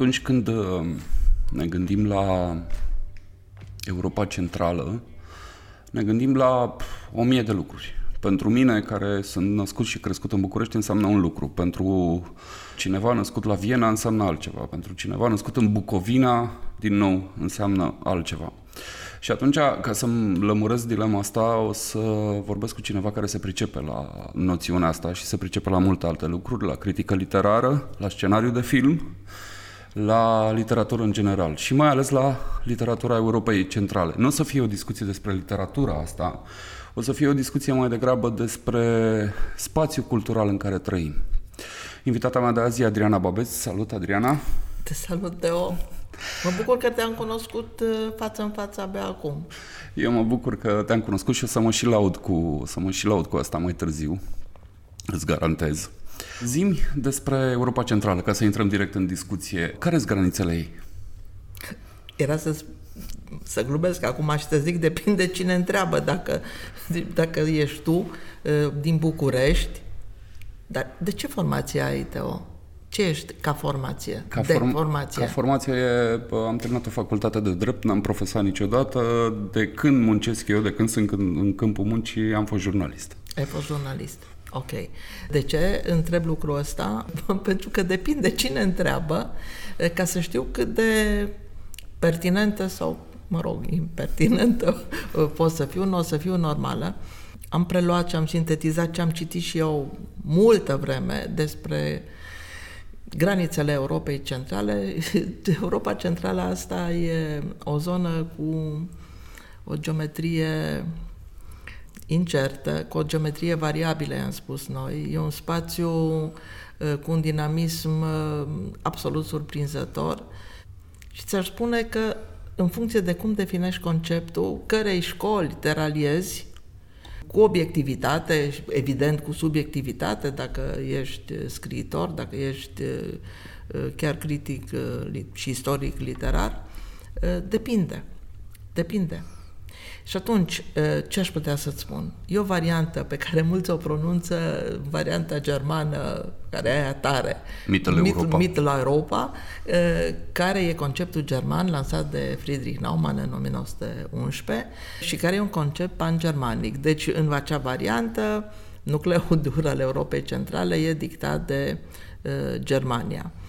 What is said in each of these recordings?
Atunci când uh, ne gândim la Europa Centrală, ne gândim la o mie de lucruri. Pentru mine, care sunt născut și crescut în București, înseamnă un lucru. Pentru cineva născut la Viena înseamnă altceva. Pentru cineva născut în Bucovina, din nou, înseamnă altceva. Și atunci, ca să-mi lămuresc dilema asta, o să vorbesc cu cineva care se pricepe la noțiunea asta și se pricepe la multe alte lucruri, la critică literară, la scenariu de film, la literatură în general și mai ales la literatura Europei Centrale. Nu o să fie o discuție despre literatura asta, o să fie o discuție mai degrabă despre spațiul cultural în care trăim. Invitata mea de azi e Adriana Babeț. Salut, Adriana! Te salut, Teo! Mă bucur că te-am cunoscut uh, față în față abia acum. Eu mă bucur că te-am cunoscut și o să mă și laud cu, să mă și laud cu asta mai târziu. Îți garantez. Zimi despre Europa Centrală, ca să intrăm direct în discuție. Care sunt granițele ei? Era să, să glumesc acum și să zic, depinde cine întreabă. Dacă, dacă ești tu uh, din București, dar de ce formație ai, Teo? Ce ești ca formație? Ca, de form- formație? ca formație am terminat o facultate de drept, n-am profesat niciodată. De când muncesc eu, de când sunt în, în câmpul muncii, am fost jurnalist. Ai fost jurnalist. Ok. De ce întreb lucrul ăsta? Pentru că depinde cine întreabă, ca să știu cât de pertinentă sau, mă rog, impertinentă pot să fiu, nu o să fiu normală. Am preluat și am sintetizat ce am citit și eu multă vreme despre granițele Europei Centrale. Europa Centrală asta e o zonă cu o geometrie incertă, cu o geometrie variabilă, am spus noi. E un spațiu uh, cu un dinamism uh, absolut surprinzător și ți-aș spune că în funcție de cum definești conceptul, cărei școli te raliezi, cu obiectivitate, evident cu subiectivitate, dacă ești scriitor, dacă ești uh, chiar critic și istoric literar, depinde. Depinde. Și atunci, ce aș putea să-ți spun? E o variantă pe care mulți o pronunță, varianta germană, care e aia tare. Mittel Europa. Mittel Europa, care e conceptul german lansat de Friedrich Naumann în 1911 și care e un concept pan-germanic. Deci, în acea variantă, nucleul dur al Europei Centrale e dictat de Germania. Ehm,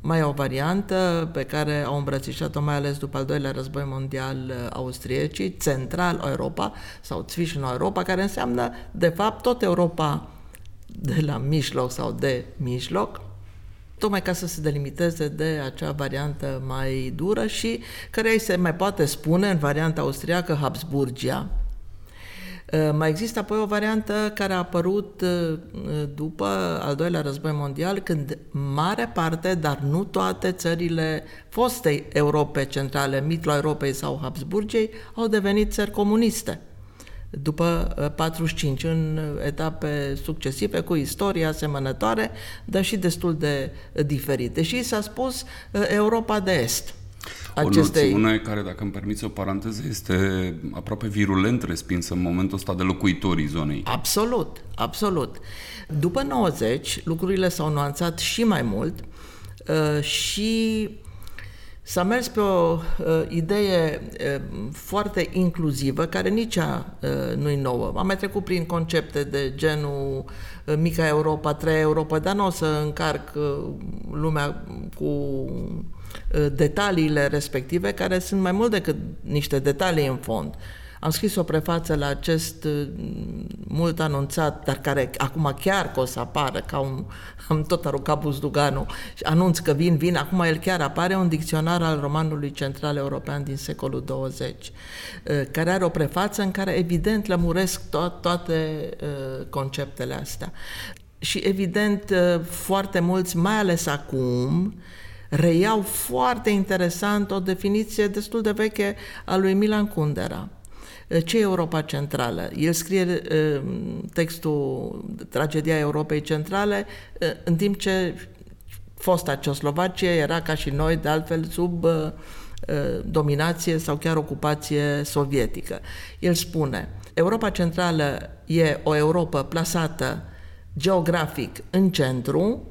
mai e o variantă pe care au îmbrățișat-o mai ales după al doilea război mondial uh, austriecii, Central Europa sau Zwischen Europa, care înseamnă de fapt tot Europa de la mijloc sau de mijloc, tocmai ca să se delimiteze de acea variantă mai dură și care îi se mai poate spune în varianta austriacă Habsburgia, Uh, mai există apoi o variantă care a apărut uh, după al doilea război mondial, când mare parte, dar nu toate țările fostei Europe centrale, mitlo Europei sau Habsburgiei, au devenit țări comuniste după 45, uh, în etape succesive, cu istoria asemănătoare, dar și destul de diferite. Și s-a spus Europa de Est acestei... O noțiune care, dacă îmi permiți o paranteză, este aproape virulent respinsă în momentul ăsta de locuitorii zonei. Absolut, absolut. După 90, lucrurile s-au nuanțat și mai mult uh, și S-a mers pe o uh, idee uh, foarte inclusivă, care nici ea uh, nu-i nouă. Am mai trecut prin concepte de genul uh, Mica Europa, Treia Europa, dar nu o să încarc uh, lumea cu Uh, detaliile respective, care sunt mai mult decât niște detalii în fond. Am scris o prefață la acest uh, mult anunțat, dar care acum chiar că o să apară, ca un, am tot aruncat buzduganul, anunț că vin, vin, acum el chiar apare, un dicționar al romanului central european din secolul 20, uh, care are o prefață în care evident lămuresc to- toate conceptele astea. Și evident foarte mulți, mai ales acum, reiau foarte interesant o definiție destul de veche a lui Milan Kundera. Ce e Europa Centrală? El scrie textul Tragedia Europei Centrale în timp ce fosta Ceoslovacie era ca și noi, de altfel, sub dominație sau chiar ocupație sovietică. El spune, Europa Centrală e o Europa plasată geografic în centru,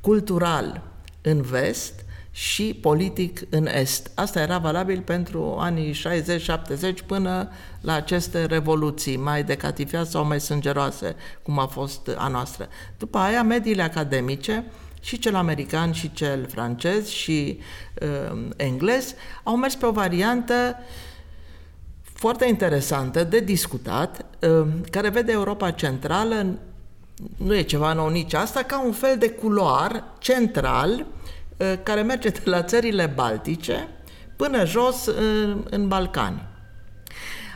cultural în vest și politic în Est. Asta era valabil pentru anii 60-70 până la aceste revoluții mai decatifiate sau mai sângeroase, cum a fost a noastră. După aia, mediile academice, și cel american și cel francez și uh, englez, au mers pe o variantă foarte interesantă de discutat, uh, care vede Europa Centrală, nu e ceva nou nici asta, ca un fel de culoar central uh, care merge de la țările baltice până jos în, în Balcani.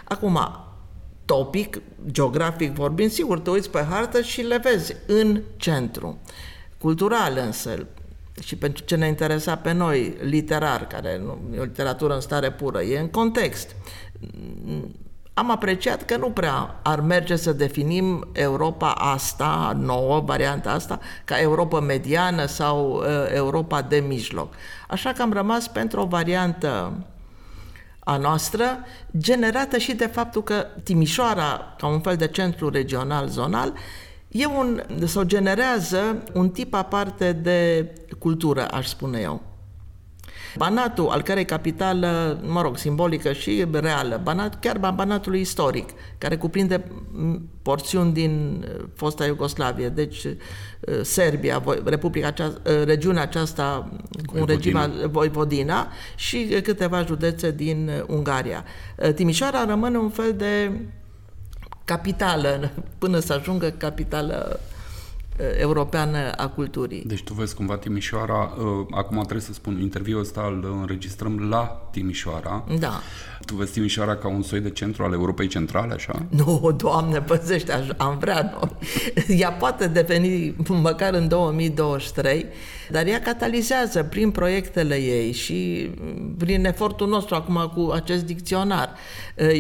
Acum, topic, geografic vorbind, sigur, te uiți pe hartă și le vezi în centru. Cultural însă, și pentru ce ne interesa pe noi, literar, care nu e o literatură în stare pură, e în context. Am apreciat că nu prea ar merge să definim Europa asta, nouă, varianta asta, ca Europa mediană sau uh, Europa de mijloc. Așa că am rămas pentru o variantă a noastră, generată și de faptul că Timișoara, ca un fel de centru regional zonal, e un, sau generează un tip aparte de cultură, aș spune eu. Banatul, al cărei capitală, mă rog, simbolică și reală, Banat, chiar Banatul istoric, care cuprinde porțiuni din uh, fosta Iugoslavie, deci uh, Serbia, Republica aceasta, uh, regiunea aceasta cu un regim Voivodina și câteva județe din Ungaria. Timișoara rămâne un fel de capitală, până să ajungă capitală uh, europeană a culturii. Deci tu vezi cumva Timișoara, uh, acum trebuie să spun, interviul ăsta îl înregistrăm la Timișoara. Da. Tu vezi Timișoara ca un soi de centru al Europei Centrale, așa? Nu, Doamne, păzește, am vrea noi. Ea poate deveni măcar în 2023, dar ea catalizează prin proiectele ei și prin efortul nostru acum cu acest dicționar.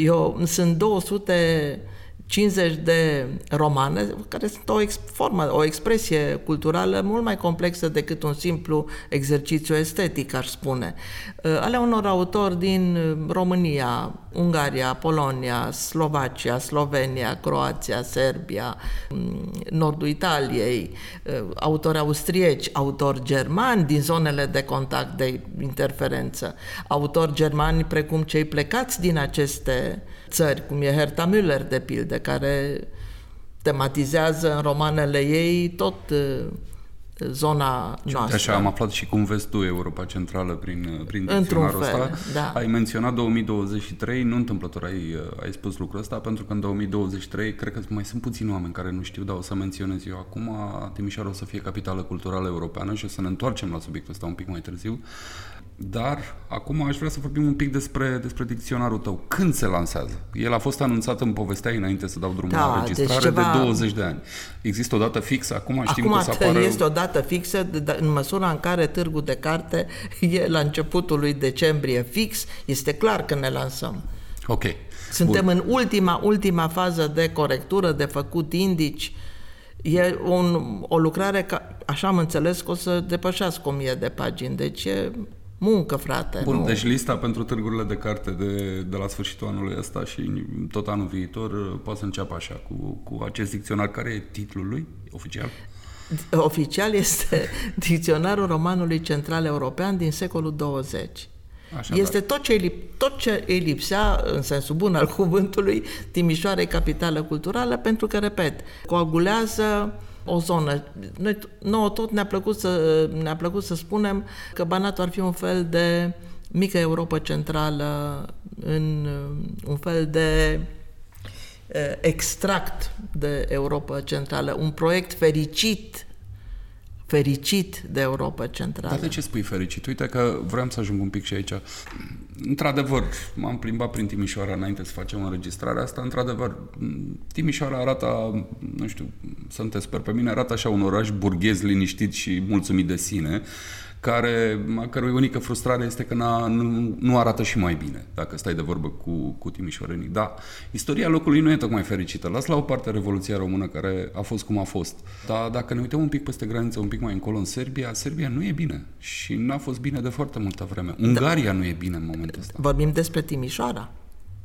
Eu sunt 200 50 de romane, care sunt o ex- formă, o expresie culturală mult mai complexă decât un simplu exercițiu estetic, aș spune. Uh, ale unor autori din România, Ungaria, Polonia, Slovacia, Slovenia, Croația, Serbia, mm, nordul Italiei, uh, autori austrieci, autori germani din zonele de contact de interferență, autori germani precum cei plecați din aceste țări, cum e Herta Müller, de pildă, care tematizează în romanele ei tot uh, zona noastră. Așa am aflat și cum vezi tu Europa Centrală prin, prin dicționarul ăsta. Da. Ai menționat 2023, nu întâmplător ai, ai spus lucrul ăsta, pentru că în 2023 cred că mai sunt puțini oameni care nu știu, dar o să menționez eu acum. Timișoara o să fie capitală culturală europeană și o să ne întoarcem la subiectul ăsta un pic mai târziu. Dar acum aș vrea să vorbim un pic despre, despre dicționarul tău. Când se lansează? El a fost anunțat în povestea înainte să dau drumul da, la înregistrare deci ceva... de 20 de ani. Există o dată fixă? Acum știm acum că să apară... este o dată fixă în măsura în care târgul de carte e la începutul lui decembrie fix. Este clar că ne lansăm. Ok. Suntem Bun. în ultima, ultima fază de corectură, de făcut indici. E un, o lucrare, ca, așa am înțeles, că o să depășească o mie de pagini. Deci e muncă, frate. Bun, nu. deci lista pentru târgurile de carte de, de la sfârșitul anului ăsta și tot anul viitor uh, poate să înceapă așa, cu, cu acest dicționar. Care e titlul lui oficial? Oficial este Dicționarul Romanului Central European din secolul 20. Așa, este tot ce, îi, tot ce îi lipsea, în sensul bun al cuvântului, Timișoara capitală culturală, pentru că, repet, coagulează o zonă. Noi, nouă tot ne-a plăcut să, ne-a plăcut să spunem că Banatul ar fi un fel de mică Europa centrală, în un fel de extract de Europa centrală, un proiect fericit fericit de Europa Centrală. Dar de ce spui fericit? Uite că vreau să ajung un pic și aici. Într-adevăr, m-am plimbat prin Timișoara înainte să facem înregistrarea asta. Într-adevăr, Timișoara arată, nu știu, să te sper pe mine, arată așa un oraș burghez liniștit și mulțumit de sine care, a cărui unică frustrare este că nu, nu arată și mai bine, dacă stai de vorbă cu, cu timișorenii. Da, istoria locului nu e tocmai fericită. Las la o parte Revoluția Română, care a fost cum a fost. Dar dacă ne uităm un pic peste graniță, un pic mai încolo în Serbia, Serbia nu e bine și n-a fost bine de foarte multă vreme. Ungaria da. nu e bine în momentul ăsta. Vorbim despre Timișoara.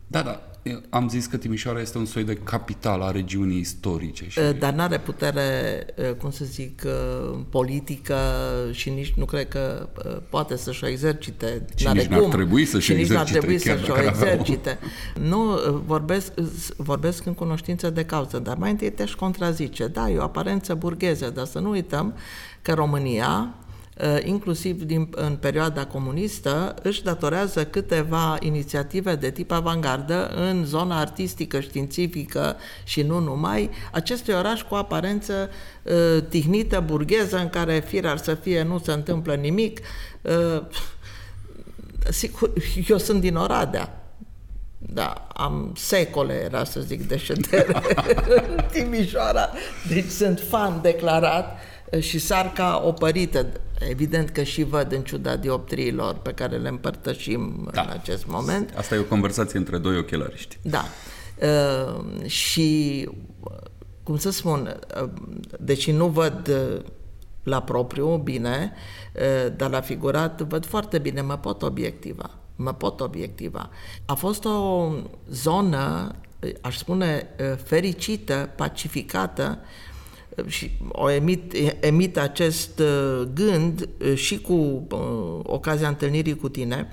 Da, da. Eu am zis că Timișoara este un soi de capital a regiunii istorice. Și... Dar nu are putere, cum să zic, politică și nici nu cred că poate să-și o exercite. Și n-are nici cum. n-ar trebui să-și și nici n-ar trebui să-și o exercite. Nu, vorbesc, vorbesc în cunoștință de cauză, dar mai întâi te-aș contrazice. Da, e o aparență burgheză, dar să nu uităm că România Uh, inclusiv din, în perioada comunistă, își datorează câteva inițiative de tip avangardă în zona artistică, științifică și nu numai, acestui oraș cu aparență uh, tihnită, burgheză, în care fir ar să fie, nu se întâmplă nimic. Uh, sigur, eu sunt din Oradea, da, am secole, era să zic, de ședere în Timișoara, deci sunt fan declarat și sarca opărită. Evident că și văd în ciuda dioptriilor pe care le împărtășim da. în acest moment. Asta e o conversație între doi ochelariști. Da. Uh, și, cum să spun, uh, deși nu văd uh, la propriu bine, uh, dar la figurat văd foarte bine, mă pot obiectiva. Mă pot obiectiva. A fost o zonă, aș spune, uh, fericită, pacificată, și o emit, emit acest uh, gând uh, și cu uh, ocazia întâlnirii cu tine.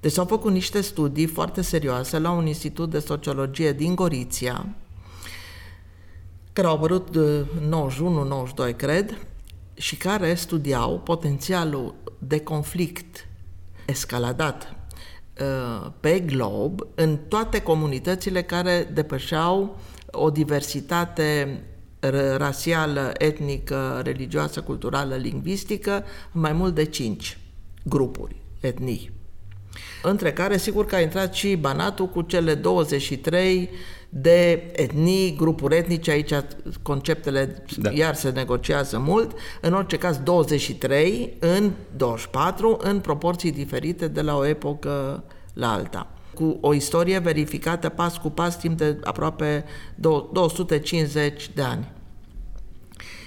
Deci s-au făcut niște studii foarte serioase la un institut de sociologie din Goriția, care au apărut 91-92, cred, și care studiau potențialul de conflict escaladat pe glob în toate comunitățile care depășeau o diversitate rasială, etnică, religioasă, culturală, lingvistică, mai mult de cinci grupuri, etnii. Între care, sigur că a intrat și Banatul cu cele 23 de etnii, grupuri etnice, aici conceptele da. iar se negociază mult, în orice caz 23 în 24, în proporții diferite de la o epocă la alta cu o istorie verificată pas cu pas timp de aproape 250 de ani.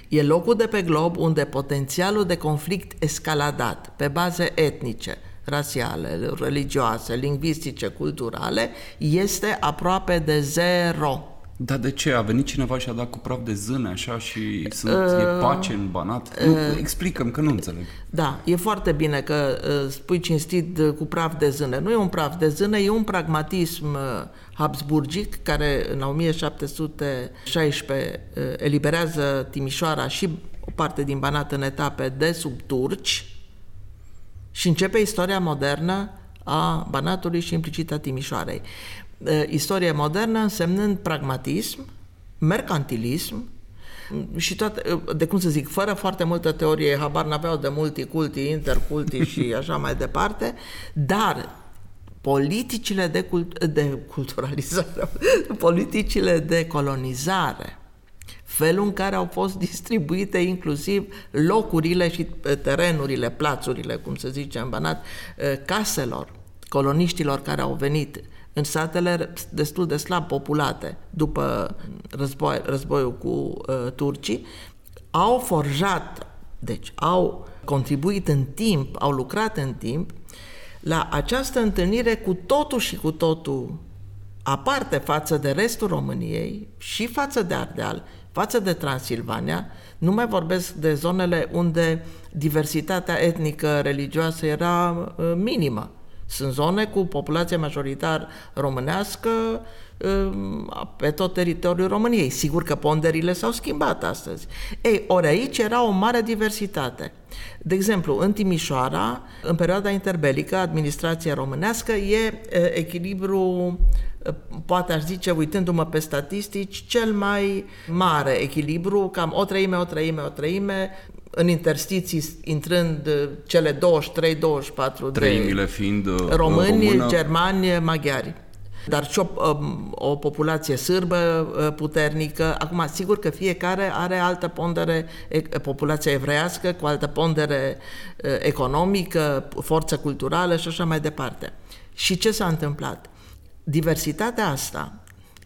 E locul de pe glob unde potențialul de conflict escaladat pe baze etnice, rasiale, religioase, lingvistice, culturale este aproape de zero. Dar de ce? A venit cineva și a dat cu praf de zâne așa și sunt, uh, e pace în Banat? Uh, nu, explicăm că nu înțeleg. Da, e foarte bine că uh, spui cinstit uh, cu praf de zâne. Nu e un praf de zâne, e un pragmatism uh, habsburgic care în 1716 uh, eliberează Timișoara și o parte din Banat în etape de sub turci și începe istoria modernă a Banatului și implicit a Timișoarei istorie modernă însemnând pragmatism, mercantilism și toate, de cum să zic, fără foarte multă teorie, habar n-aveau de multiculti, interculti și așa mai departe, dar politicile de, cult- de culturalizare, politicile de colonizare, felul în care au fost distribuite inclusiv locurile și terenurile, plațurile, cum se zice în Banat, caselor coloniștilor care au venit în satele destul de slab populate după război, războiul cu uh, turcii, au forjat, deci au contribuit în timp, au lucrat în timp la această întâlnire cu totul și cu totul aparte față de restul României și față de Ardeal, față de Transilvania, nu mai vorbesc de zonele unde diversitatea etnică religioasă era uh, minimă. Sunt zone cu populație majoritar românească um, pe tot teritoriul României. Sigur că ponderile s-au schimbat astăzi. Ei, ori aici era o mare diversitate. De exemplu, în Timișoara, în perioada interbelică, administrația românească e echilibru poate aș zice, uitându-mă pe statistici, cel mai mare echilibru, cam o treime, o treime, o treime, în interstiții intrând uh, cele 23-24 Treimile fiind uh, români, română. germani, maghiari dar și o, um, o populație sârbă uh, puternică. Acum, sigur că fiecare are altă pondere, populația evreiască cu altă pondere economică, forță culturală și așa mai departe. Și ce s-a întâmplat? Diversitatea asta,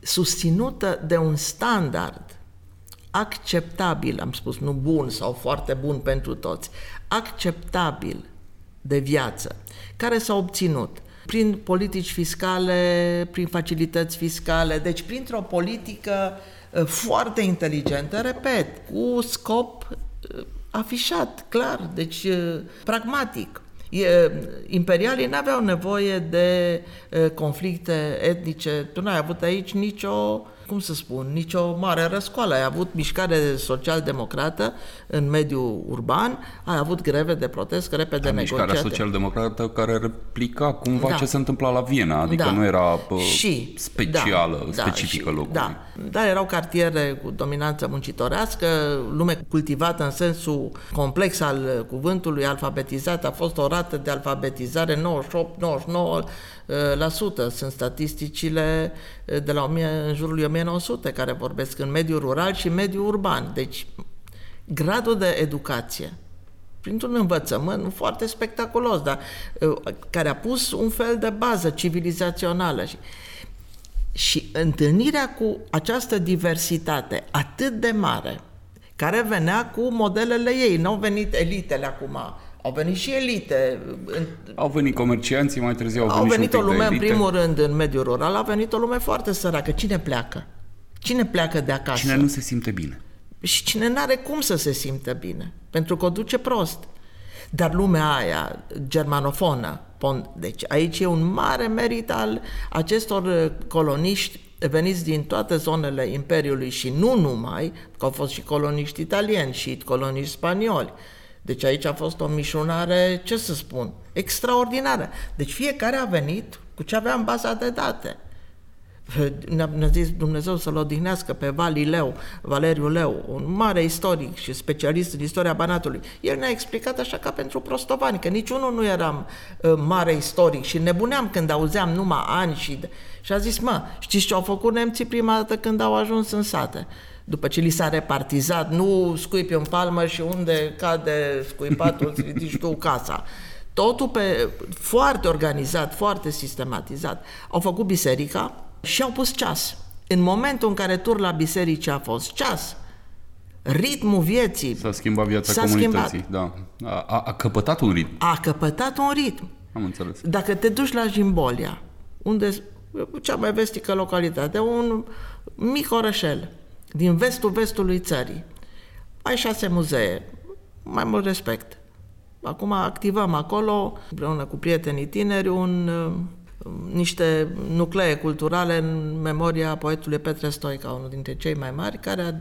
susținută de un standard acceptabil, am spus, nu bun sau foarte bun pentru toți, acceptabil de viață, care s-a obținut prin politici fiscale, prin facilități fiscale, deci printr-o politică uh, foarte inteligentă, repet, cu scop uh, afișat, clar, deci uh, pragmatic. Imperialii nu aveau nevoie de conflicte etnice. Tu n-ai avut aici nicio cum să spun, nicio mare răscoală. Ai avut mișcare social-democrată în mediul urban, ai avut greve de protest repede da, negociate. Mișcarea social-democrată care replica cumva da. ce se întâmpla la Viena, adică da. nu era bă, și, specială, da, specifică da, locului. Da, dar erau cartiere cu dominanță muncitorească, lume cultivată în sensul complex al cuvântului, alfabetizat, a fost o rată de alfabetizare 98-99%, la sută. Sunt statisticile de la 1000, în jurul 1900 care vorbesc în mediul rural și mediul urban. Deci, gradul de educație printr-un învățământ foarte spectaculos, dar care a pus un fel de bază civilizațională. Și, și întâlnirea cu această diversitate atât de mare, care venea cu modelele ei, nu au venit elitele acum, au venit și elite. Au venit comercianții, mai târziu au, au venit, venit o lume, în primul rând, în mediul rural, a venit o lume foarte săracă. Cine pleacă? Cine pleacă de acasă? Cine nu se simte bine. Și cine nu are cum să se simtă bine, pentru că o duce prost. Dar lumea aia, germanofonă, deci aici e un mare merit al acestor uh, coloniști veniți din toate zonele Imperiului și nu numai, că au fost și coloniști italieni și coloniști spanioli, deci aici a fost o mișunare, ce să spun, extraordinară. Deci fiecare a venit cu ce avea în baza de date. Ne-a zis Dumnezeu să-l odihnească pe Valileu, Valeriu Leu, un mare istoric și specialist în istoria Banatului. El ne-a explicat așa ca pentru prostovani, că niciunul nu eram uh, mare istoric și nebuneam când auzeam numai ani și... Și a zis, mă, știți ce au făcut nemții prima dată când au ajuns în sate? După ce li s-a repartizat, nu scuipi în palmă și unde cade scuipatul, îți ridici tu casa. Totul pe, foarte organizat, foarte sistematizat. Au făcut biserica și au pus ceas. În momentul în care tur la biserici a fost ceas, ritmul vieții S-a schimbat viața s-a comunității, schimbat. da. A, a căpătat un ritm. A căpătat un ritm. Am înțeles. Dacă te duci la Jimbolia, unde cea mai vestică localitate, un mic orășel, din vestul vestului țării. Ai șase muzee, mai mult respect. Acum activăm acolo, împreună cu prietenii tineri, un, uh, niște nuclee culturale în memoria poetului Petre Stoica, unul dintre cei mai mari, care a,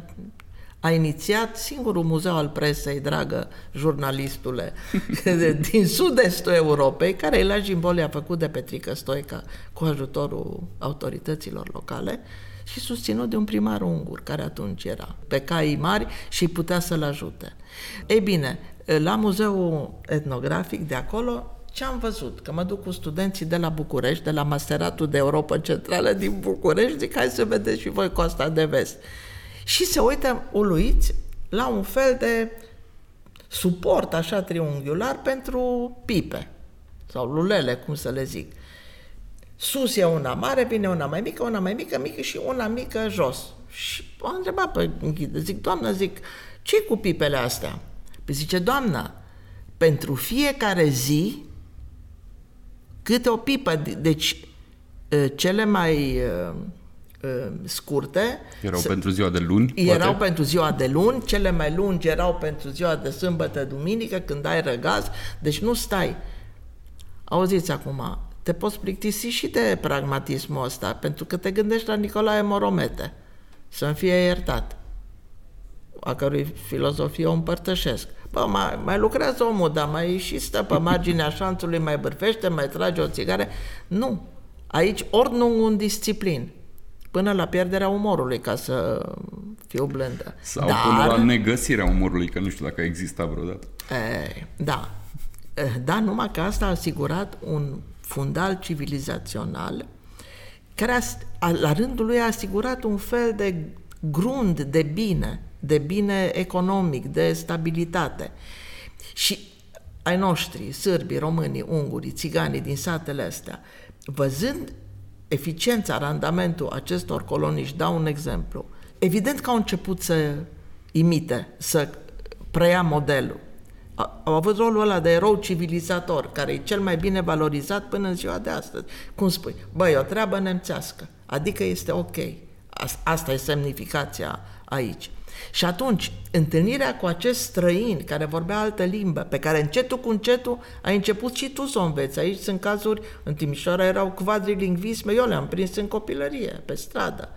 a inițiat singurul muzeu al presei, dragă jurnalistule, din sud-estul Europei, care e la Gimbole a făcut de Petrică Stoica cu ajutorul autorităților locale și susținut de un primar ungur, care atunci era pe caii mari și putea să-l ajute. Ei bine, la muzeul etnografic de acolo, ce am văzut? Că mă duc cu studenții de la București, de la Masteratul de Europa Centrală din București, zic, hai să vedeți și voi Costa de Vest. Și se uită uluiți la un fel de suport așa triunghiular pentru pipe sau lulele, cum să le zic. Sus e una mare, vine una mai mică, una mai mică, mică și una mică jos. Și am întrebat pe închide, zic, doamnă, zic, ce cu pipele astea? Păi zice, doamnă, pentru fiecare zi câte o pipă, deci ă, cele mai ă, ă, scurte. Erau s- pentru ziua de luni? Erau poate? pentru ziua de luni, cele mai lungi erau pentru ziua de sâmbătă, duminică, când ai răgaz, deci nu stai. Auziți acum, te poți plictisi și de pragmatismul ăsta, pentru că te gândești la Nicolae Moromete, să-mi fie iertat, a cărui filozofie o împărtășesc. Bă, mai, mai lucrează omul, dar mai și stă pe marginea șanțului, mai bârfește, mai trage o țigare. Nu. Aici ori nu un disciplin, până la pierderea umorului, ca să fiu blândă. Sau Dar, până la negăsirea umorului, că nu știu dacă exista vreodată. E, da. Da, numai că asta a asigurat un fundal civilizațional care a, la rândul lui a asigurat un fel de grund de bine, de bine economic, de stabilitate. Și ai noștri, sârbii, românii, ungurii, țiganii din satele astea, văzând eficiența, randamentul acestor colonii, și dau un exemplu, evident că au început să imite, să preia modelul au avut rolul ăla de erou civilizator, care e cel mai bine valorizat până în ziua de astăzi. Cum spui? Băi, o treabă nemțească, adică este ok. Asta e semnificația aici. Și atunci, întâlnirea cu acest străin care vorbea altă limbă, pe care încetul cu încetul ai început și tu să o înveți. Aici sunt cazuri, în Timișoara erau quadrilingvisme, eu le-am prins în copilărie, pe stradă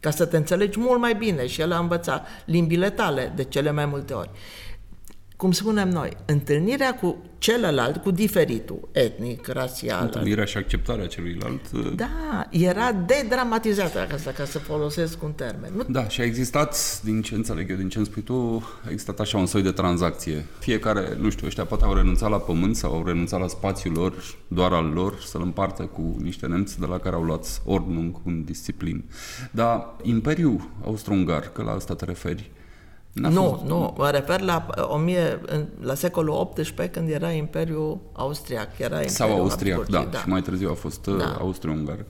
ca să te înțelegi mult mai bine și el a învățat limbile tale de cele mai multe ori cum spunem noi, întâlnirea cu celălalt, cu diferitul, etnic, rasial. Întâlnirea și acceptarea celuilalt. Uh, da, era dedramatizată, asta, ca să folosesc un termen. Nu... Da, și a existat, din ce înțeleg eu, din ce îmi spui tu, a existat așa un soi de tranzacție. Fiecare, nu știu, ăștia poate au renunțat la pământ sau au renunțat la spațiul lor, doar al lor, să-l împartă cu niște nemți de la care au luat ordnung în disciplin. Dar Imperiul Austro-Ungar, că la asta te referi, N-a nu, fost... nu, mă refer la, 1000, la secolul XVIII când era Imperiul Austriac. Era Imperiul Sau Austriac, da, da, și mai târziu a fost uh, da. Austria-Ungar.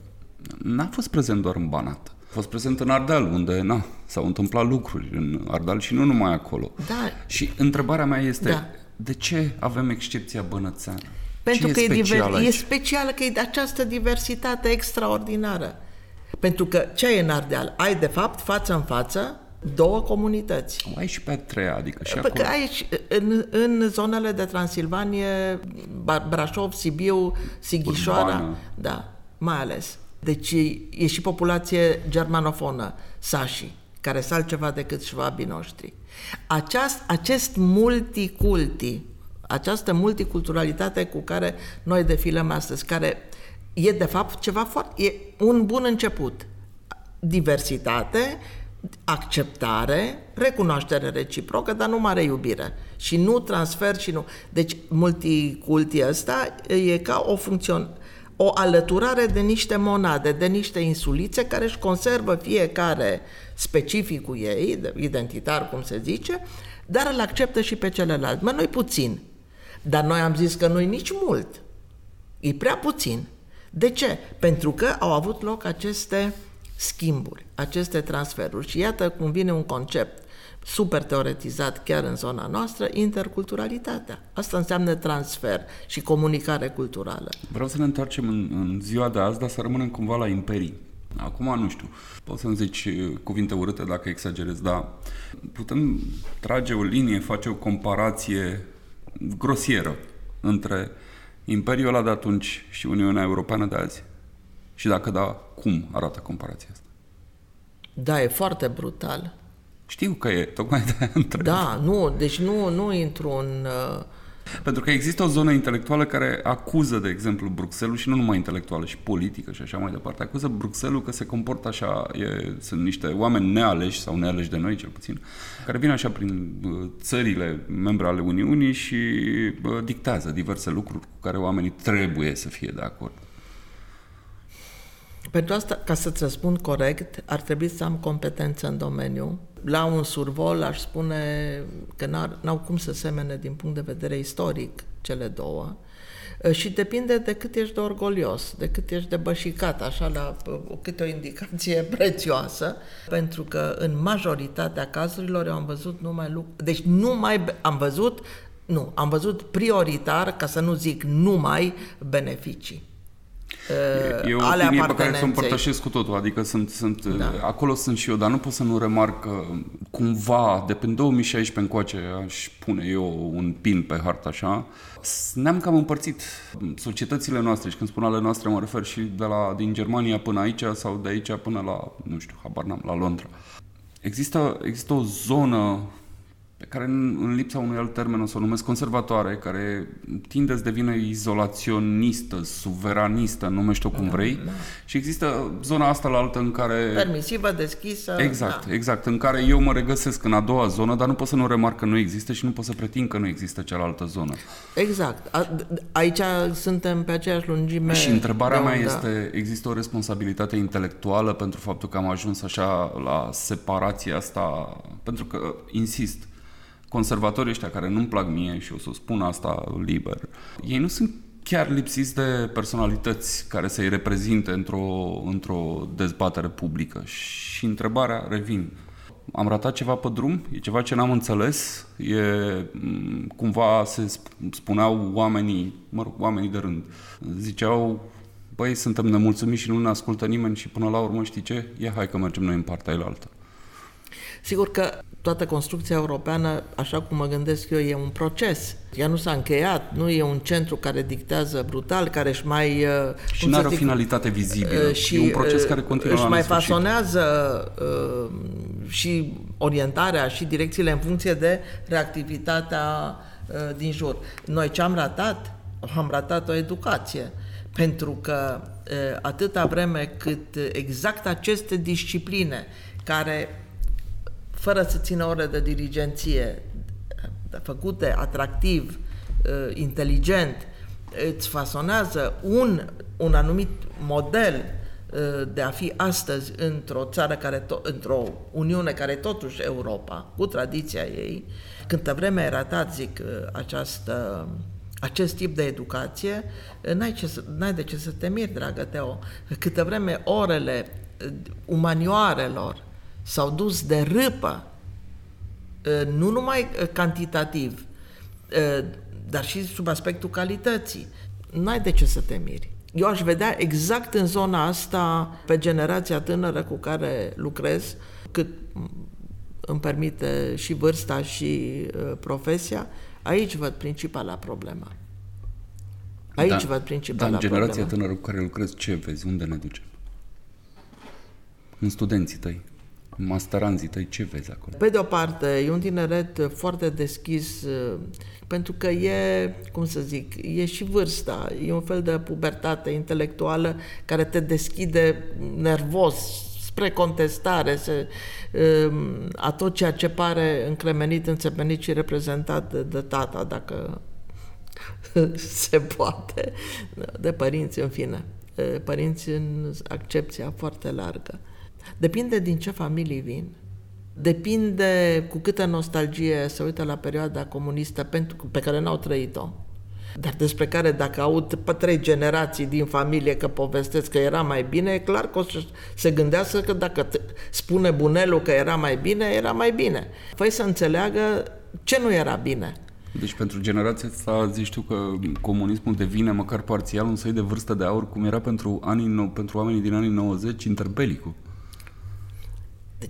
N-a fost prezent doar în Banat. A fost prezent în Ardeal, unde na, s-au întâmplat lucruri în Ardeal și nu numai acolo. Da. Și întrebarea mea este, da. de ce avem excepția bănățeană? Pentru ce că e, special e, diver- e specială, că e de această diversitate extraordinară. Pentru că ce e în Ardeal? Ai, de fapt, față în față, două comunități. Ai și pe treia, adică și Pentru că aici, în, în zonele de Transilvanie, Brașov, Sibiu, Sighișoara, Urbană. da, mai ales. Deci e și populație germanofonă, sași, care sunt altceva decât șvabii noștri. Aceast, acest multiculti, această multiculturalitate cu care noi defilăm astăzi, care e de fapt ceva foarte, e un bun început. Diversitate acceptare, recunoaștere reciprocă, dar nu mare iubire. Și nu transfer și nu... Deci multicultii ăsta e ca o funcțion, o alăturare de niște monade, de niște insulițe care își conservă fiecare specificul ei, identitar cum se zice, dar îl acceptă și pe celălalt. Mă, noi puțin. Dar noi am zis că noi nici mult. E prea puțin. De ce? Pentru că au avut loc aceste schimburi, aceste transferuri. Și iată cum vine un concept super teoretizat chiar în zona noastră, interculturalitatea. Asta înseamnă transfer și comunicare culturală. Vreau să ne întoarcem în, în ziua de azi, dar să rămânem cumva la imperii. Acum nu știu, poți să-mi zici uh, cuvinte urâte dacă exagerez, dar putem trage o linie, face o comparație grosieră între Imperiul ăla de atunci și Uniunea Europeană de azi? Și dacă da, cum arată comparația asta? Da, e foarte brutal. Știu că e, tocmai de întreb. Da, nu, deci nu, nu intru în... Uh... Pentru că există o zonă intelectuală care acuză, de exemplu, Bruxelles și nu numai intelectuală, și politică și așa mai departe. Acuză Bruxelles că se comportă așa, e, sunt niște oameni nealeși sau nealeși de noi, cel puțin, care vin așa prin uh, țările membre ale Uniunii și bă, dictează diverse lucruri cu care oamenii trebuie să fie de acord. Pentru asta, ca să-ți răspund corect, ar trebui să am competență în domeniu. La un survol aș spune că n-au cum să semene din punct de vedere istoric cele două. Și depinde de cât ești de orgolios, de cât ești de bășicat, așa la câte o indicație prețioasă, pentru că în majoritatea cazurilor eu am văzut numai lucruri, deci numai am văzut, nu, am văzut prioritar, ca să nu zic numai, beneficii. E o ale opinie pe care să o împărtășesc cu totul, adică sunt, sunt, da. acolo sunt și eu, dar nu pot să nu remarc că cumva, de până 2016 încoace, aș pune eu un pin pe hartă așa, ne-am cam împărțit societățile noastre și când spun ale noastre mă refer și de la, din Germania până aici sau de aici până la, nu știu, habar n-am, la Londra. Există, există o zonă pe care în, în lipsa unui alt termen o să o numesc conservatoare, care tinde să devină izolaționistă, suveranistă, numește-o cum da, vrei, da. și există zona asta la altă în care... Permisivă, deschisă... Exact, da. exact, în care eu mă regăsesc în a doua zonă, dar nu pot să nu remarc că nu există și nu pot să pretind că nu există cealaltă zonă. Exact. A, aici suntem pe aceeași lungime. Și întrebarea mea este, există o responsabilitate intelectuală pentru faptul că am ajuns așa la separația asta, pentru că, insist, conservatorii ăștia care nu-mi plac mie și o să spun asta liber, ei nu sunt chiar lipsiți de personalități care să-i reprezinte într-o, într-o dezbatere publică. Și întrebarea revin. am ratat ceva pe drum, e ceva ce n-am înțeles, e m, cumva se spuneau oamenii, mă rog, oamenii de rând, ziceau, băi, suntem nemulțumiți și nu ne ascultă nimeni și până la urmă, știi ce? Ia hai că mergem noi în partea elaltă. Sigur că toată construcția europeană, așa cum mă gândesc eu, e un proces. Ea nu s-a încheiat, nu e un centru care dictează brutal, care își mai... uh, Și cum nu să are o zic, finalitate vizibilă. uh, și e un proces care uh, continuă își la mai nesfârșit. fasonează uh, și orientarea și direcțiile în funcție de reactivitatea uh, din jur. Noi ce am ratat? Am ratat o educație. Pentru că uh, atâta vreme cât exact aceste discipline care fără să țină ore de dirigenție, făcute atractiv, uh, inteligent, îți fasonează un, un anumit model uh, de a fi astăzi într-o țară care, to- într-o Uniune care e totuși Europa, cu tradiția ei, câtă vreme ai ratat, zic, uh, această, acest tip de educație, uh, n-ai, ce să, n-ai de ce să te miri, dragă Teo. Câtă vreme orele uh, umanioarelor s-au dus de râpă, uh, nu numai uh, cantitativ, uh, dar și sub aspectul calității. N-ai de ce să te miri. Eu aș vedea exact în zona asta, pe generația tânără cu care lucrez, cât îmi permite și vârsta și uh, profesia, aici văd principala problemă. Aici Da, văd Dar principala în generația problemă. tânără cu care lucrezi, ce vezi? Unde ne ducem? În studenții tăi, în masteranzii tăi, ce vezi acolo? Pe de o parte, e un tineret foarte deschis, uh, pentru că e, cum să zic, e și vârsta, e un fel de pubertate intelectuală care te deschide nervos spre contestare, se, um, a tot ceea ce pare încremenit, înțepenit și reprezentat de, de tata, dacă se poate, de părinți, în fine. Uh, Părinți în accepția foarte largă. Depinde din ce familii vin. Depinde cu câtă nostalgie se uită la perioada comunistă pentru, pe care n-au trăit-o. Dar despre care dacă aud pe trei generații din familie că povestesc că era mai bine, e clar că o să se gândească că dacă te- spune bunelul că era mai bine, era mai bine. Făi să înțeleagă ce nu era bine. Deci pentru generația asta zici tu că comunismul devine măcar parțial un soi de vârstă de aur, cum era pentru, anii, nou- pentru oamenii din anii 90 interbelicul.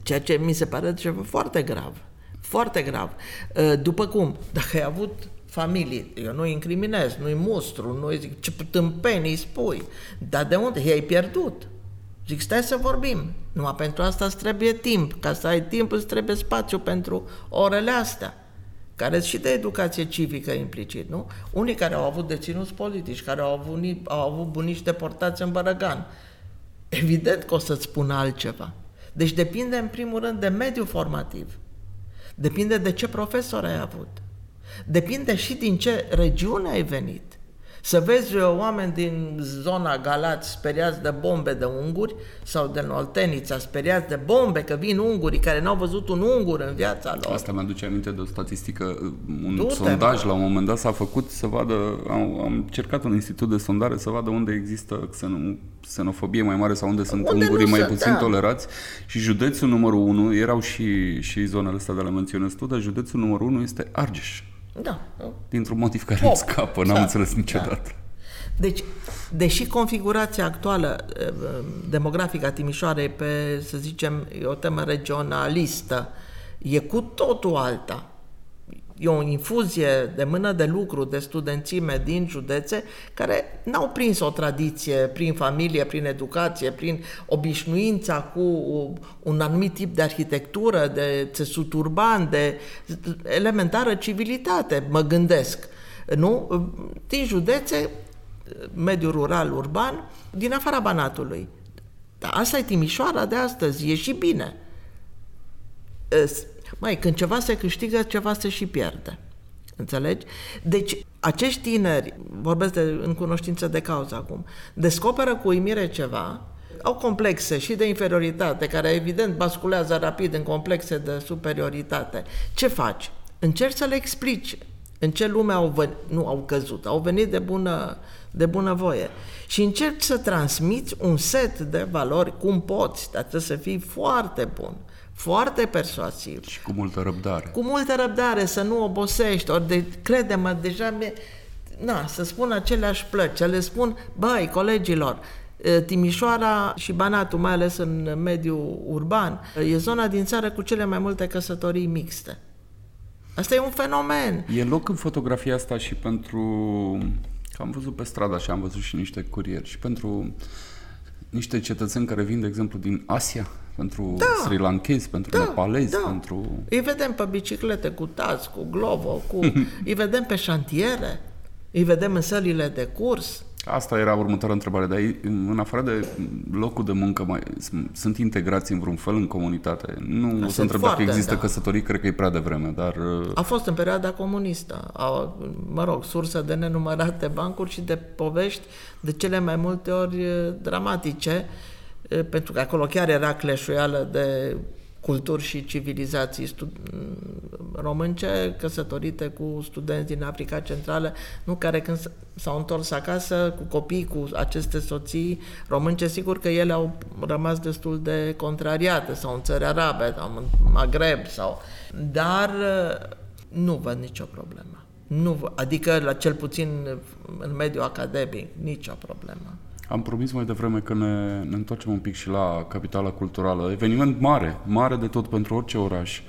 Ceea ce mi se pare ceva foarte grav. Foarte grav. Uh, După cum, dacă ai avut familii, eu nu incriminez, nu-i mustru, nu zic ce tâmpenii spui, dar de unde? I-ai pierdut. Zic, stai să vorbim. Numai pentru asta îți trebuie timp. Ca să ai timp îți trebuie spațiu pentru orele astea care și de educație civică implicit, nu? Unii care au avut deținuți politici, care au avut, ni- au avut bunici deportați în Bărăgan, evident că o să-ți spună altceva. Deci depinde în primul rând de mediul formativ. Depinde de ce profesor ai avut. Depinde și din ce regiune ai venit. Să vezi uh, oameni din zona Galați speriați de bombe de unguri sau de Oltenița speriați de bombe că vin ungurii care n-au văzut un ungur în viața lor. Asta mi-aduce aminte de o statistică, un Du-te, sondaj mă. la un moment dat s-a făcut să vadă, am, am cercat un institut de sondare să vadă unde există xeno, xenofobie mai mare sau unde sunt Unde ungurii nu mai sunt, puțin da. tolerați și județul numărul 1, erau și, și zonele astea de la menționez tu, dar județul numărul 1 este Argeș. Da. Dintr-un motiv care Pop. îmi scapă, n-am Da, înțeles niciodată. Deci, deși configurația actuală eh, demografică a Timișoarei pe, să zicem, e o temă regionalistă, e cu totul alta. E o infuzie de mână de lucru, de studențime din județe care n-au prins o tradiție prin familie, prin educație, prin obișnuința cu un anumit tip de arhitectură, de țesut urban, de elementară civilitate, mă gândesc. Nu? Din județe mediul rural, urban, din afara Banatului. Dar asta e Timișoara de astăzi, e și bine. Es- Mai, când ceva se câștigă, ceva se și pierde. Înțelegi? Deci, acești tineri, vorbesc de, în cunoștință de cauză acum, descoperă cu uimire ceva, au complexe și de inferioritate, care evident basculează rapid în complexe de superioritate. Ce faci? Încerci să le explici în ce lume au venit, nu au căzut, au venit de bună, de bună voie. Și încerci să transmiți un set de valori cum poți, dar trebuie să fii foarte bun, foarte persuasiv. Și cu multă răbdare. Cu multă răbdare, să nu obosești. Ori de, crede-mă, deja mi na, să spun aceleași plăci, să le spun, băi, colegilor, Timișoara și Banatul, mai ales în mediul urban, e zona din țară cu cele mai multe căsătorii mixte. Asta e un fenomen. E loc în fotografia asta și pentru... Am văzut pe stradă și am văzut și niște curieri și pentru niște cetățeni care vin, de exemplu, din Asia, pentru da. sri lankezi, pentru da, nepalezi, da. pentru... Îi vedem pe biciclete cu tați, cu glovo, cu... îi vedem pe șantiere, îi vedem în sălile de curs, Asta era următoarea întrebare, dar în afară de locul de muncă, mai, sunt integrați în vreun fel în comunitate? Nu o să întreb dacă există da. căsătorii, cred că e prea devreme, dar... Uh, A fost în perioada comunistă. A, mă rog, sursă de nenumărate bancuri și de povești de cele mai multe ori uh, dramatice, uh, pentru că acolo chiar era cleșuială de culturi și civilizații stud- românce căsătorite cu studenți din Africa Centrală, nu care când s-au întors acasă cu copii, cu aceste soții românce, sigur că ele au rămas destul de contrariate, sau în țări arabe, sau în Maghreb, sau... dar nu văd nicio problemă. Nu, adică, la cel puțin în mediul academic, nicio problemă. Am promis mai devreme că ne, ne întoarcem un pic și la capitala culturală. Eveniment mare, mare de tot pentru orice oraș.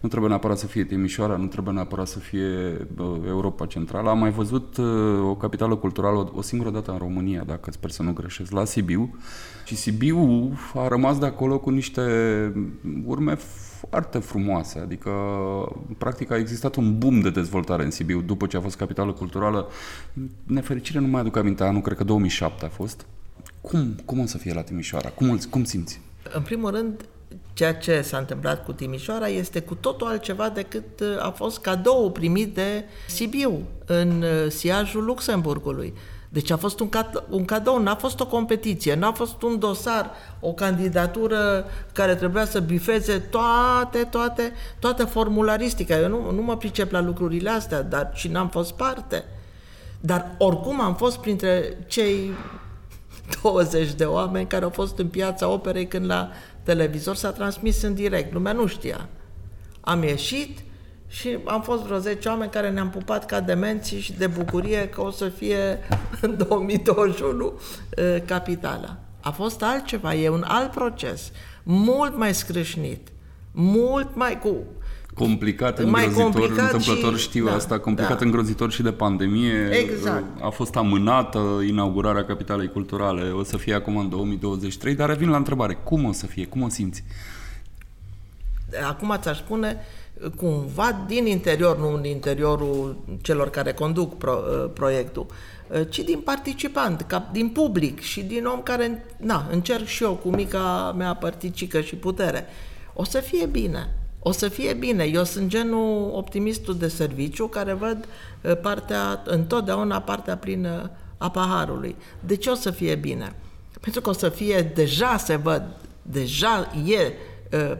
Nu trebuie neapărat să fie Timișoara, nu trebuie neapărat să fie Europa Centrală. Am mai văzut uh, o capitală culturală o, o singură dată în România, dacă sper să nu greșesc, la Sibiu. Și Sibiu a rămas de acolo cu niște urme foarte frumoase, adică practic a existat un boom de dezvoltare în Sibiu după ce a fost capitală culturală. Nefericire nu mai aduc aminte, anul cred că 2007 a fost. Cum, cum o să fie la Timișoara? Cum, cum simți? În primul rând, ceea ce s-a întâmplat cu Timișoara este cu totul altceva decât uh, a fost cadou primit de Sibiu în uh, siajul Luxemburgului. Deci a fost un, cad- un cadou, n-a fost o competiție, n-a fost un dosar, o candidatură care trebuia să bifeze toate, toate, toată formularistica. Eu nu, nu mă pricep la lucrurile astea, dar și n-am fost parte. Dar oricum am fost printre cei 20 de oameni care au fost în piața operei când la televizor s-a transmis în direct. Lumea nu știa. Am ieșit, și am fost vreo 10 oameni care ne-am pupat ca demenții și de bucurie că o să fie în 2021 capitala. A fost altceva, e un alt proces, mult mai scrâșnit, mult mai cu complicat, mai îngrozitor, complicat întâmplător și, știu da, asta, complicat, da. îngrozitor și de pandemie. Exact. A fost amânată inaugurarea Capitalei Culturale, o să fie acum în 2023, dar revin la întrebare, cum o să fie, cum o simți? Acum ți-aș spune, cumva din interior, nu în interiorul celor care conduc pro, uh, proiectul, uh, ci din participant, ca, din public și din om care, na, încerc și eu cu mica mea părticică și putere. O să fie bine. O să fie bine. Eu sunt genul optimistul de serviciu care văd uh, partea, întotdeauna partea plină a paharului. De ce o să fie bine? Pentru că o să fie, deja se văd, deja e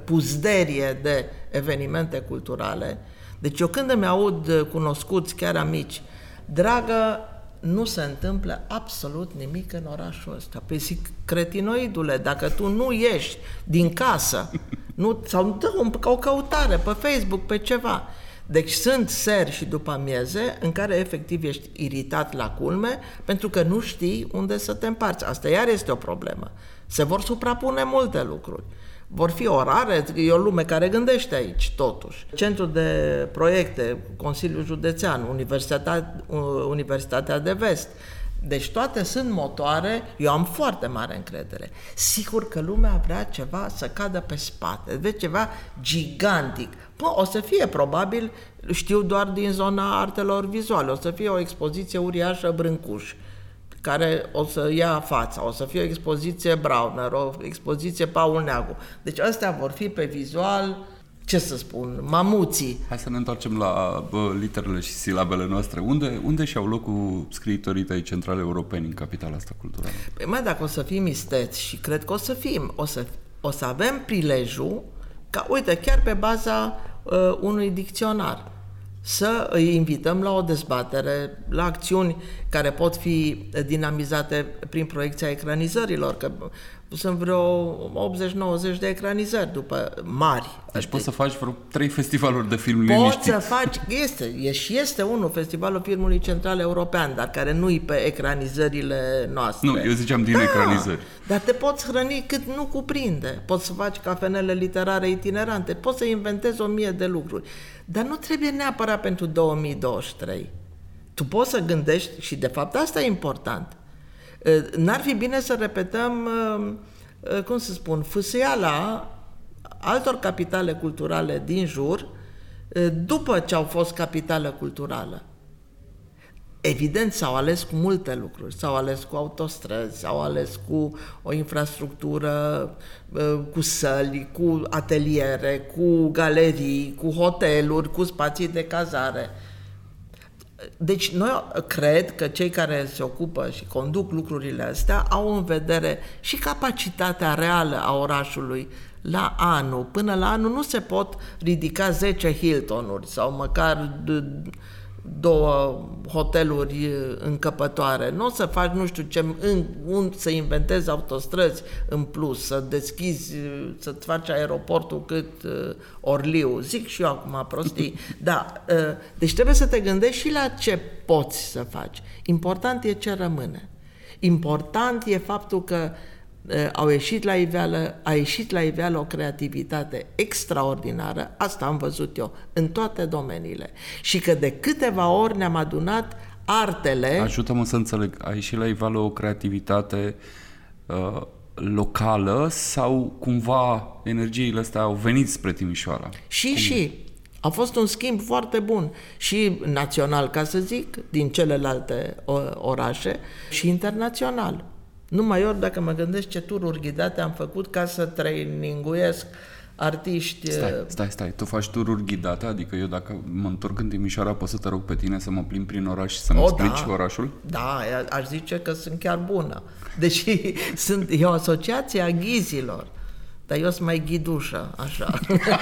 puzderie de evenimente culturale. Deci eu când îmi aud cunoscuți, chiar amici, dragă, nu se întâmplă absolut nimic în orașul ăsta. Păi zic, cretinoidule, dacă tu nu ieși din casă, nu, sau dă o, o căutare pe Facebook, pe ceva. Deci sunt seri și după amieze în care efectiv ești iritat la culme pentru că nu știi unde să te împarți. Asta iar este o problemă. Se vor suprapune multe lucruri vor fi orare, e o lume care gândește aici, totuși. Centrul de proiecte, Consiliul Județean, Universitatea, Universitatea de Vest, deci toate sunt motoare, eu am foarte mare încredere. Sigur că lumea vrea ceva să cadă pe spate, vezi ceva gigantic. Bă, o să fie probabil, știu doar din zona artelor vizuale, o să fie o expoziție uriașă Brâncuș care o să ia fața, o să fie o expoziție Browner, o expoziție Paul Neagu. Deci astea vor fi pe vizual, ce să spun, mamuții. Hai să ne întoarcem la bă, literele și silabele noastre. Unde, unde și-au locul scriitorii tăi centrale europeni în capitala asta culturală? Păi mai dacă o să fim isteți și cred că o să fim, o să, o să avem prilejul ca, uite, chiar pe baza uh, unui dicționar, să îi invităm la o dezbatere, la acțiuni care pot fi dinamizate prin proiecția ecranizărilor, că sunt vreo 80-90 de ecranizări după mari. Deci poți să faci vreo trei festivaluri de film Poți liniștit. să faci, este, e, și este unul, Festivalul Filmului Central European, dar care nu-i pe ecranizările noastre. Nu, eu ziceam din ecranizări. Dar te poți hrăni cât nu cuprinde. Poți să faci cafenele literare itinerante, poți să inventezi o mie de lucruri. Dar nu trebuie neapărat pentru 2023. Tu poți să gândești, și de fapt asta e important, N-ar fi bine să repetăm, cum să spun, fâsâiala altor capitale culturale din jur după ce au fost capitală culturală. Evident, s-au ales cu multe lucruri. S-au ales cu autostrăzi, s-au ales cu o infrastructură, cu săli, cu ateliere, cu galerii, cu hoteluri, cu spații de cazare. Deci, noi cred că cei care se ocupă și conduc lucrurile astea au în vedere și capacitatea reală a orașului la anul. Până la anul nu se pot ridica 10 Hiltonuri sau măcar două hoteluri încăpătoare. Nu o să faci nu știu ce, în, un, să inventezi autostrăzi în plus, să deschizi, să-ți faci aeroportul cât uh, Orliu. Zic și eu acum prostii. Da, uh, deci trebuie să te gândești și la ce poți să faci. Important e ce rămâne. Important e faptul că uh, au ieșit la iveală, a ieșit la iveală o creativitate extraordinară, asta am văzut eu, în toate domeniile. Și că de câteva ori ne-am adunat artele... Ajută-mă să înțeleg, a ieșit la iveală o creativitate uh, locală sau cumva energiile astea au venit spre Timișoara? Și, Cum? și. A fost un schimb foarte bun și național, ca să zic, din celelalte orașe și internațional. Numai ori dacă mă gândesc ce tururi ghidate am făcut ca să traininguiesc artiști... Stai, uh, stai, stai. Tu faci tururi ghidate? Adică eu dacă mă întorc în Timișoara pot să te rog pe tine să mă plimb prin oraș și să-mi o, explici da. orașul? Da, aș zice că sunt chiar bună. Deși sunt, e o asociație a ghizilor. Dar eu sunt mai ghidușă, așa.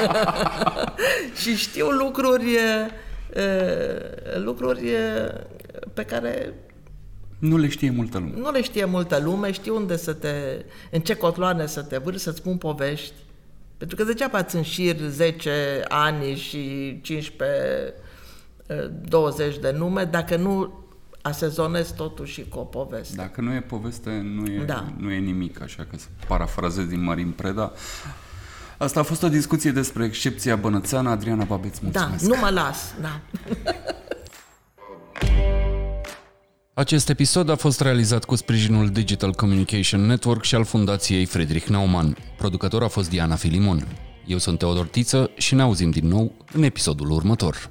și știu lucruri, lucruri pe care nu le știe multă lume. Nu le știe multă lume, știu unde să te, în ce cotloane să te vârți, să-ți spun povești. Pentru că degeaba îți înșir 10 ani și 15, 20 de nume, dacă nu asezonezi totul și cu o poveste. Dacă nu e poveste, nu e, da. nu e nimic, așa că să parafrazez din Marin Preda. Asta a fost o discuție despre excepția bănățeană. Adriana Babeț, da, mulțumesc. Da, nu mă las, da. Acest episod a fost realizat cu sprijinul Digital Communication Network și al Fundației Friedrich Naumann. Producător a fost Diana Filimon. Eu sunt Teodor Tiță și ne auzim din nou în episodul următor.